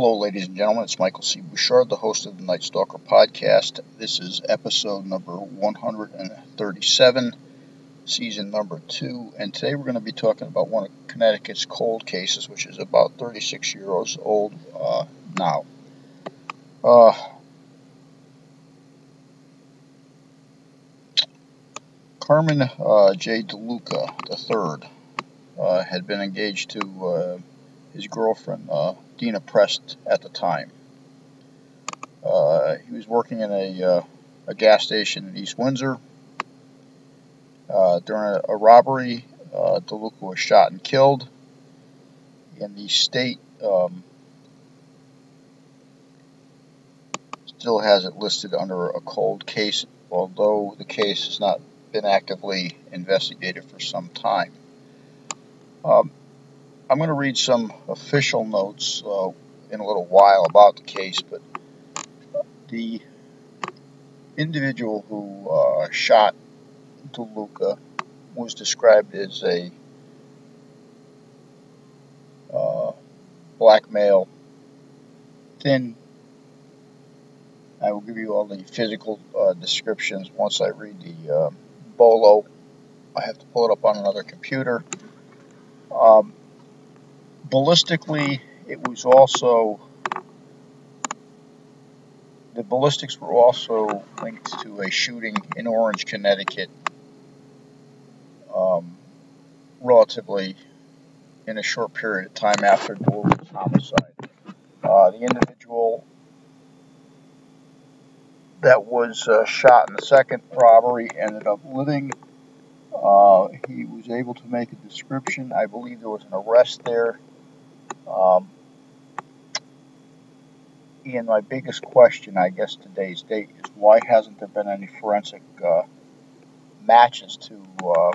Hello, ladies and gentlemen. It's Michael C. Bouchard, the host of the Night Stalker podcast. This is episode number 137, season number two. And today we're going to be talking about one of Connecticut's cold cases, which is about 36 years old uh, now. Uh, Carmen uh, J. DeLuca III uh, had been engaged to uh, his girlfriend, uh, Dina Prest, at the time. Uh, he was working in a, uh, a gas station in East Windsor. Uh, during a, a robbery, uh, DeLuca was shot and killed. And the state um, still has it listed under a cold case, although the case has not been actively investigated for some time. Um, I'm going to read some official notes uh, in a little while about the case, but the individual who uh, shot DeLuca was described as a uh, black male, thin. I will give you all the physical uh, descriptions once I read the uh, bolo. I have to pull it up on another computer. Um, ballistically, it was also the ballistics were also linked to a shooting in Orange, Connecticut, um, relatively in a short period of time after Dora's homicide. Uh, the individual that was uh, shot in the second robbery ended up living. Uh, he was able to make a description. I believe there was an arrest there. Um, and my biggest question, I guess, today's date is why hasn't there been any forensic uh, matches to uh,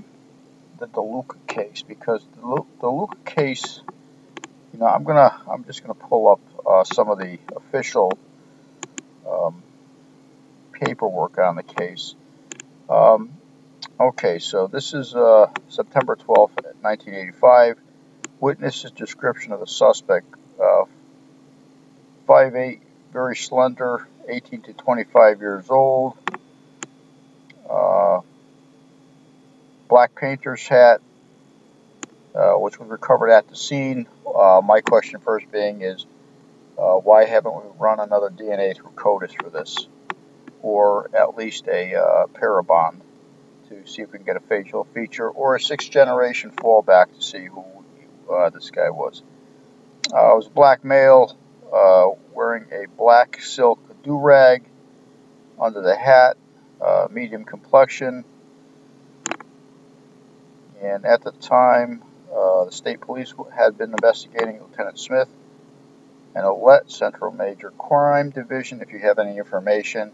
the DeLuca case? Because the, DeLuca case, you know, I'm gonna, I'm just gonna pull up uh, some of the official um, paperwork on the case. Um, okay, so this is uh, September 12th, 1985. Witness's description of the suspect, uh, 5'8", very slender, 18 to 25 years old, uh, black painter's hat, uh, which was recovered at the scene. Uh, my question first being is, uh, why haven't we run another DNA through CODIS for this? Or at least a uh, Parabon to see if we can get a facial feature, or a sixth generation fallback to see who uh, this guy was. Uh, was a black male uh, wearing a black silk do rag under the hat, uh, medium complexion. And at the time, uh, the state police had been investigating Lieutenant Smith and Olette Central Major Crime Division. If you have any information,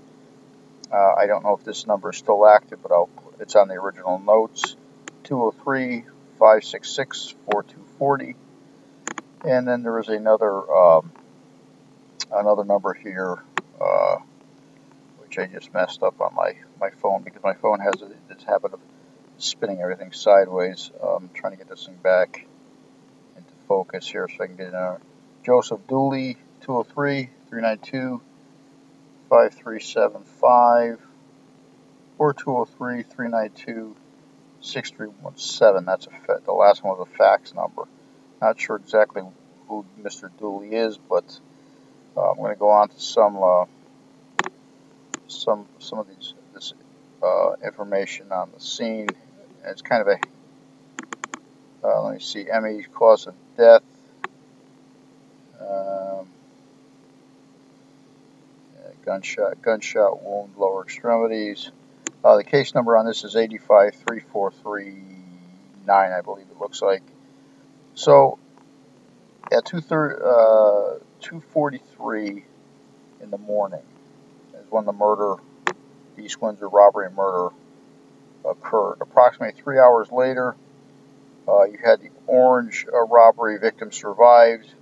uh, I don't know if this number is still active, but I'll, it's on the original notes 203 566 4240. And then there is another um, another number here, uh, which I just messed up on my, my phone because my phone has this habit of spinning everything sideways. I'm trying to get this thing back into focus here so I can get it out. Joseph Dooley, 203 392 5375 or 203 392 6317. That's a fa- the last one was a fax number. Not sure exactly who Mr. Dooley is, but uh, I'm going to go on to some uh, some some of these this uh, information on the scene. It's kind of a uh, let me see ME cause of death. Um, gunshot gunshot wound lower extremities. Uh, the case number on this is 853439, I believe it looks like. So at 2.43 uh, in the morning is when the murder, the East Windsor robbery and murder occurred. Approximately three hours later, uh, you had the Orange uh, robbery victim survived.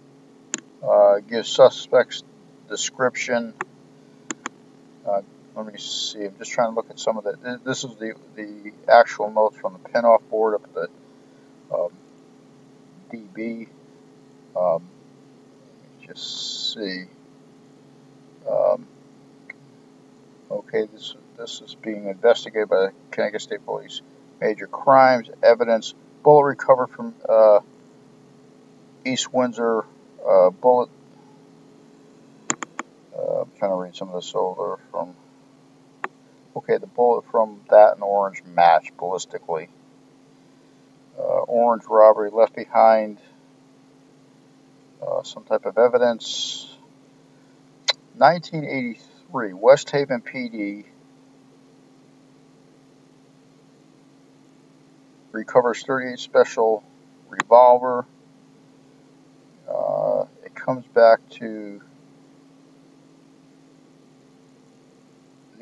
Uh, gives suspects description. Uh, let me see. I'm just trying to look at some of the. This is the the actual notes from the pin-off board of the um, DB. Um, just see. Um, okay, this this is being investigated by the Connecticut State Police. Major crimes, evidence, bullet recovered from uh, East Windsor, uh, bullet. Uh, I'm trying to read some of this over from. Okay, the bullet from that and orange match ballistically. Uh, orange robbery left behind uh, some type of evidence. 1983, West Haven PD recovers 38 special revolver. Uh, it comes back to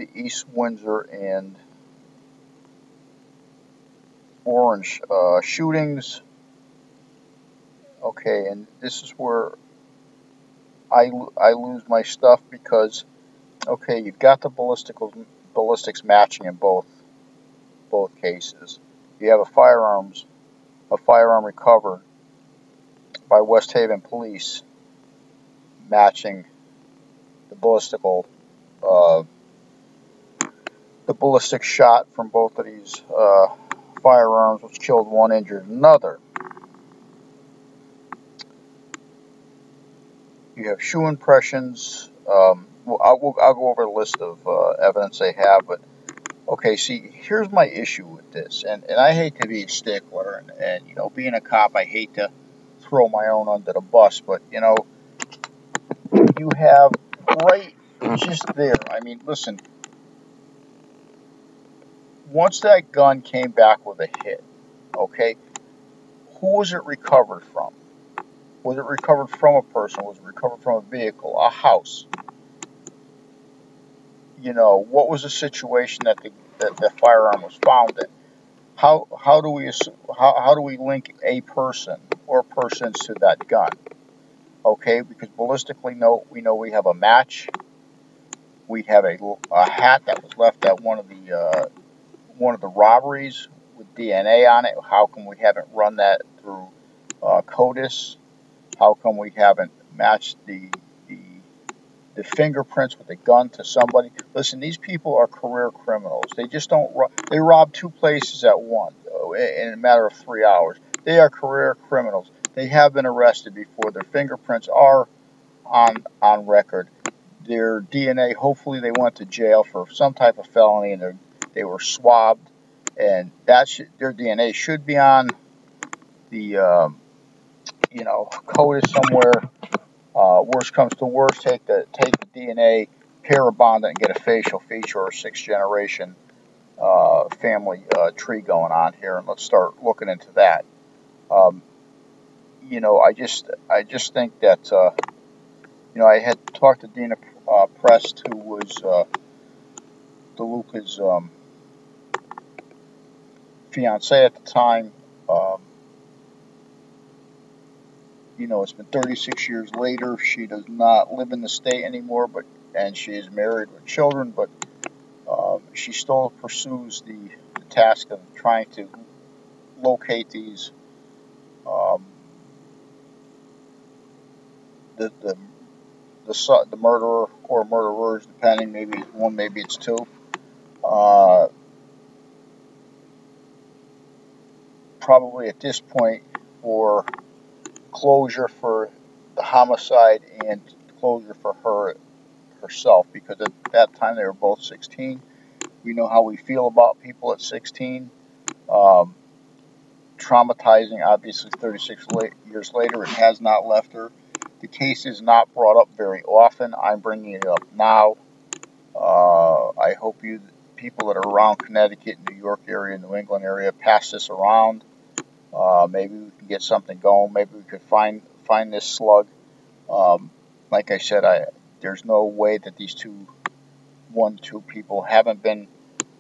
the East Windsor and Orange uh, shootings. Okay, and this is where I, I lose my stuff because, okay, you've got the ballistic, ballistics matching in both both cases. You have a firearms a firearm recovered by West Haven police matching the ballistical uh, the ballistic shot from both of these uh, firearms, which killed one, injured another. You have shoe impressions. Um, well, I'll, I'll, go over the list of uh, evidence they have, but okay, see, here's my issue with this, and, and I hate to be a stickler, and, and, you know, being a cop, I hate to throw my own under the bus, but, you know, you have right just there, I mean, listen, once that gun came back with a hit, okay, who was it recovered from? Was it recovered from a person? Was it recovered from a vehicle, a house? You know, what was the situation that the, that the firearm was found in? How, how do we how, how do we link a person or persons to that gun? Okay, because ballistically, no, we know we have a match. We have a, a hat that was left at one of the uh, one of the robberies with DNA on it. How come we haven't run that through uh, CODIS? How come we haven't matched the, the the fingerprints with the gun to somebody? Listen, these people are career criminals. They just don't. They rob two places at once uh, in a matter of three hours. They are career criminals. They have been arrested before. Their fingerprints are on on record. Their DNA. Hopefully, they went to jail for some type of felony, and they were swabbed, and that their DNA should be on the um, you know, CODIS somewhere. Uh, worst comes to worst, take the take the DNA, Parabon and get a facial feature or sixth generation uh, family uh, tree going on here, and let's start looking into that. Um, you know, I just I just think that uh, you know I had talked to Dina uh, Prest, who was uh, DeLuca's um, fiance at the time. Um, you know, it's been 36 years later. She does not live in the state anymore, but and she is married with children, but um, she still pursues the, the, task of trying to locate these um, the, the the the murderer or murderers, depending. Maybe one, maybe it's two. Uh, probably at this point for closure for the homicide and closure for her herself because at that time they were both 16. We know how we feel about people at 16. Um, traumatizing, obviously, 36 years later. It has not left her. The case is not brought up very often. I'm bringing it up now. Uh, I hope you people that are around Connecticut, New York area, New England area, pass this around. Uh, maybe we can get something going. Maybe we could find find this slug. Um, like I said, I there's no way that these two, one, two people haven't been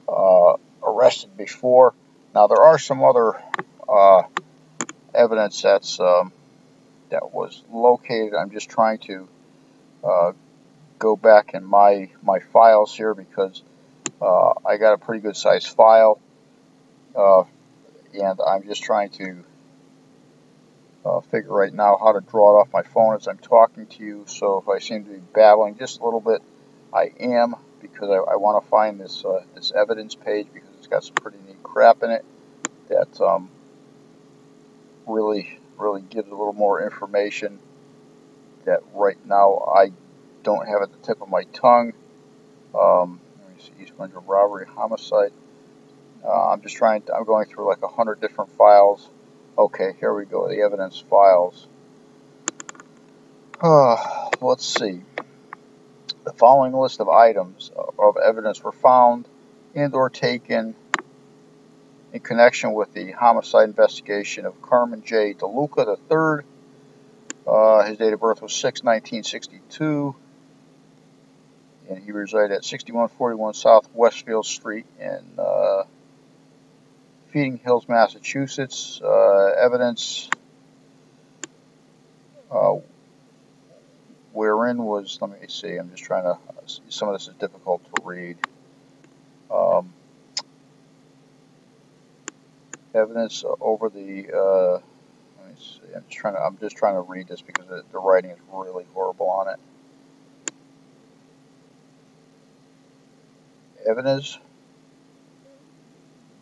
uh, arrested before. Now there are some other uh, evidence that's um, that was located. I'm just trying to uh, go back in my my files here because uh, I got a pretty good sized file uh, and I'm just trying to uh, figure right now how to draw it off my phone as I'm talking to you. So if I seem to be babbling just a little bit, I am because I, I want to find this uh, this evidence page because it's got some pretty neat crap in it that um, really really gives a little more information that right now I don't have at the tip of my tongue. Um, East Windsor robbery, homicide. Uh, I'm just trying. To, I'm going through like a hundred different files Okay, here we go, the evidence files. Uh, let's see. The following list of items of evidence were found and or taken in connection with the homicide investigation of Carmen J. DeLuca III. Uh, his date of birth was 6 1962 and he resided at 6141 South Westfield Street in uh, Feeding Hills, Massachusetts. Uh, evidence uh, wherein was, let me see, I'm just trying to, some of this is difficult to read. Um, evidence over the, uh, let me see, I'm just trying to, I'm just trying to read this because the, the writing is really horrible on it. Evidence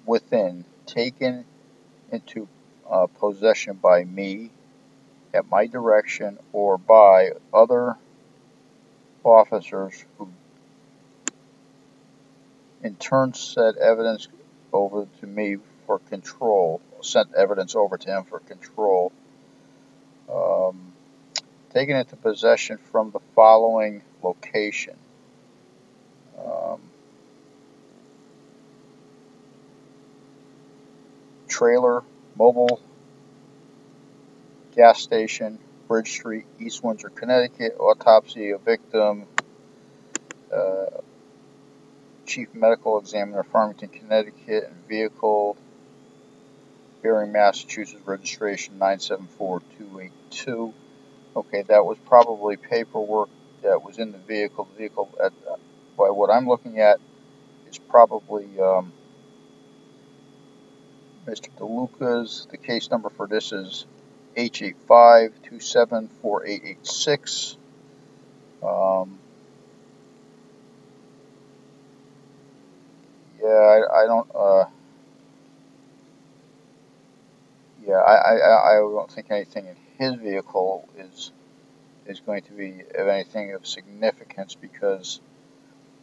within taken into uh, possession by me at my direction or by other officers who in turn sent evidence over to me for control, sent evidence over to him for control. Um, taken into possession from the following location. Trailer, mobile gas station, Bridge Street, East Windsor, Connecticut. Autopsy of victim. Uh, Chief Medical Examiner, Farmington, Connecticut, and vehicle bearing Massachusetts registration 974282. Okay, that was probably paperwork that was in the vehicle. The vehicle, at, by what I'm looking at, is probably um, Mr. DeLuca's. The case number for this is H85274886. Um, yeah, I, I don't. Uh, yeah, I, I, I don't think anything in his vehicle is is going to be of anything of significance because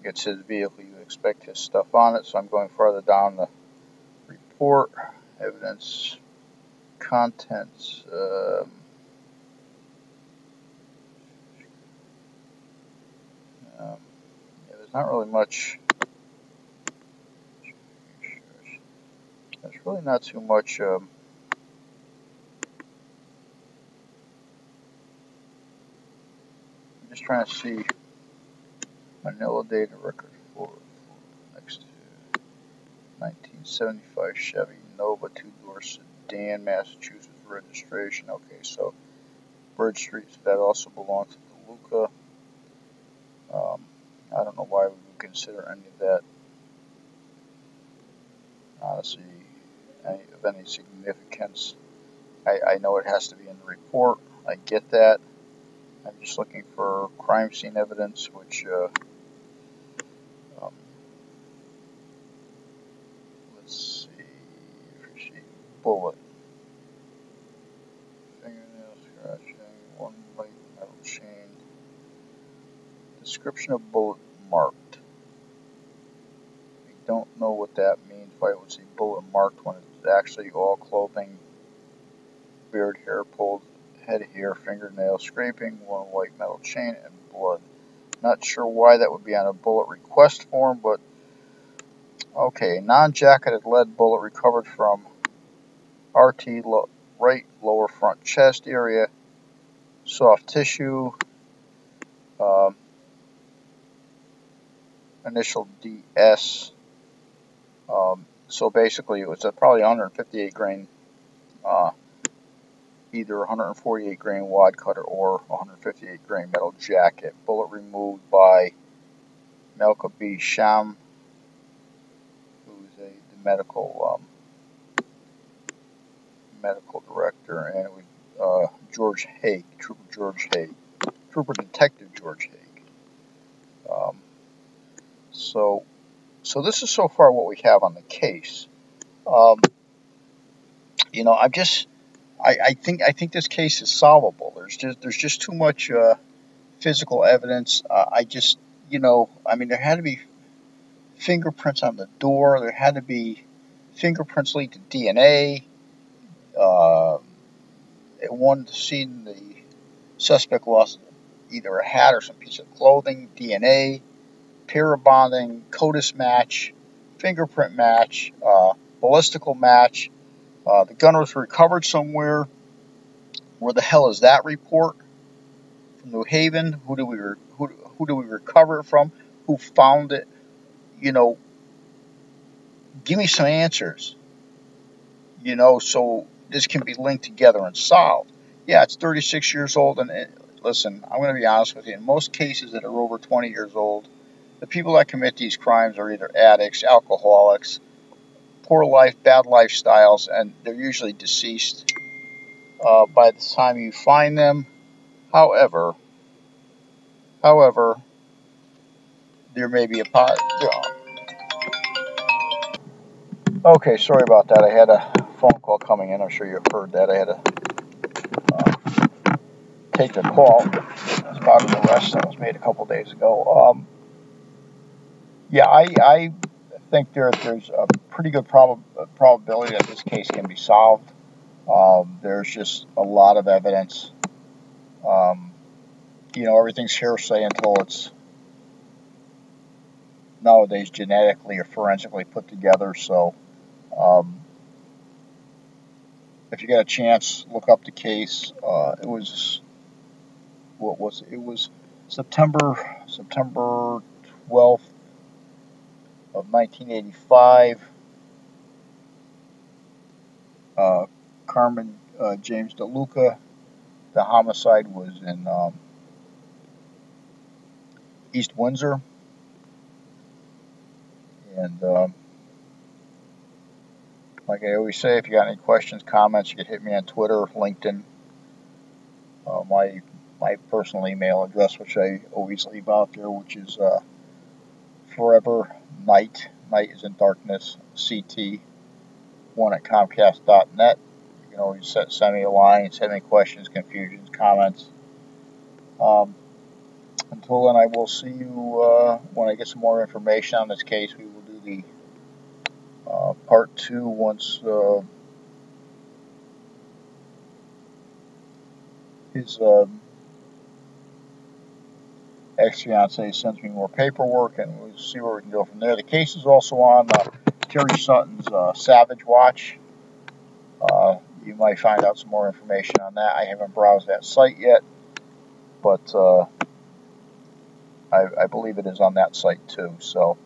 it's his vehicle. You expect his stuff on it. So I'm going further down the report, evidence, contents. Um, um, yeah, there's not really much. There's really not too much. Um, I'm just trying to see Manila data record for, for next 1975 Chevy Nova two-door sedan, Massachusetts registration. Okay, so Bridge Street, so that also belongs to DeLuca. Um, I don't know why we would consider any of that, honestly, any, of any significance. I, I know it has to be in the report. I get that. I'm just looking for crime scene evidence, which uh, bullet. Fingernail scratching, one white metal chain. Description of bullet marked. I don't know what that means, why it would say bullet marked when it's actually all clothing, beard hair pulled, head hair, fingernail scraping, one white metal chain, and blood. Not sure why that would be on a bullet request form, but okay. Non-jacketed lead bullet recovered from RT lo right lower front chest area, soft tissue, um, initial DS. Um, so basically, it was a probably 158 grain, uh, either 148 grain wad cutter or 158 grain metal jacket. Bullet removed by Melka B. Sham, who's a the medical um, medical director, and we uh, George Haig, Trooper George Haig, Trooper Detective George Haig. Um, so, so this is so far what we have on the case. Um, you know, I'm just, I, I think, I think this case is solvable. There's just, there's just too much uh, physical evidence. Uh, I just, you know, I mean, there had to be fingerprints on the door. There had to be fingerprints lead to DNA. Uh, at one scene, the suspect lost either a hat or some piece of clothing, DNA, para bonding, CODIS match, fingerprint match, uh, ballistical match. Uh, the gun was recovered somewhere. Where the hell is that report? From New Haven. Who do we re- who, who do we recover it from? Who found it? You know, give me some answers. You know, so this can be linked together and solved. Yeah, it's 36 years old, and it, listen, I'm going to be honest with you. In most cases that are over 20 years old, the people that commit these crimes are either addicts, alcoholics, poor life, bad lifestyles, and they're usually deceased uh, by the time you find them. However, however, there may be a pot. Okay, sorry about that. I had a phone call coming in. I'm sure you've heard that. I had to uh, take a call part of the arrest that was made a couple days ago. Um, yeah, I, I think there, there's a pretty good prob- probability that this case can be solved. Um, there's just a lot of evidence. Um, you know, everything's hearsay until it's nowadays genetically or forensically put together. So, um, if you get a chance, look up the case. Uh, it was what was it? It was September September 12th of 1985. Uh, Carmen uh, James DeLuca. The homicide was in um, East Windsor, and um, like I always say, if you got any questions, comments, you can hit me on Twitter, LinkedIn. Uh, my my personal email address, which I always leave out there, which is uh, forever night. Night is in darkness. CT one at Comcast.net. You can always send me a line, send me questions, confusions, comments. Um, until then, I will see you uh, when I get some more information on this case. We will do the uh, part two once uh, his um, ex fiancee sends me more paperwork and we'll see where we can go from there. The case is also on uh, Terry Sutton's uh, Savage Watch. Uh, you might find out some more information on that. I haven't browsed that site yet, but uh, I, I believe it is on that site too. So.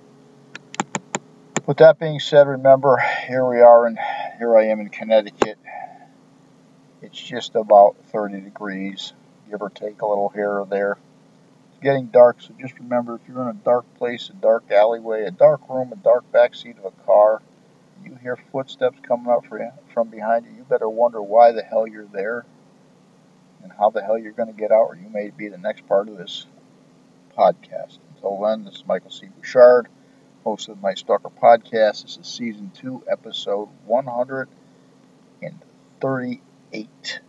With that being said, remember, here we are, and here I am in Connecticut. It's just about 30 degrees, give or take a little here or there. Getting dark, so just remember, if you're in a dark place, a dark alleyway, a dark room, a dark backseat of a car, you hear footsteps coming up from behind you, you better wonder why the hell you're there and how the hell you're going to get out, or you may be the next part of this podcast. Until then, this is Michael C. Bouchard host of my Stalker podcast. This is season two, episode 138.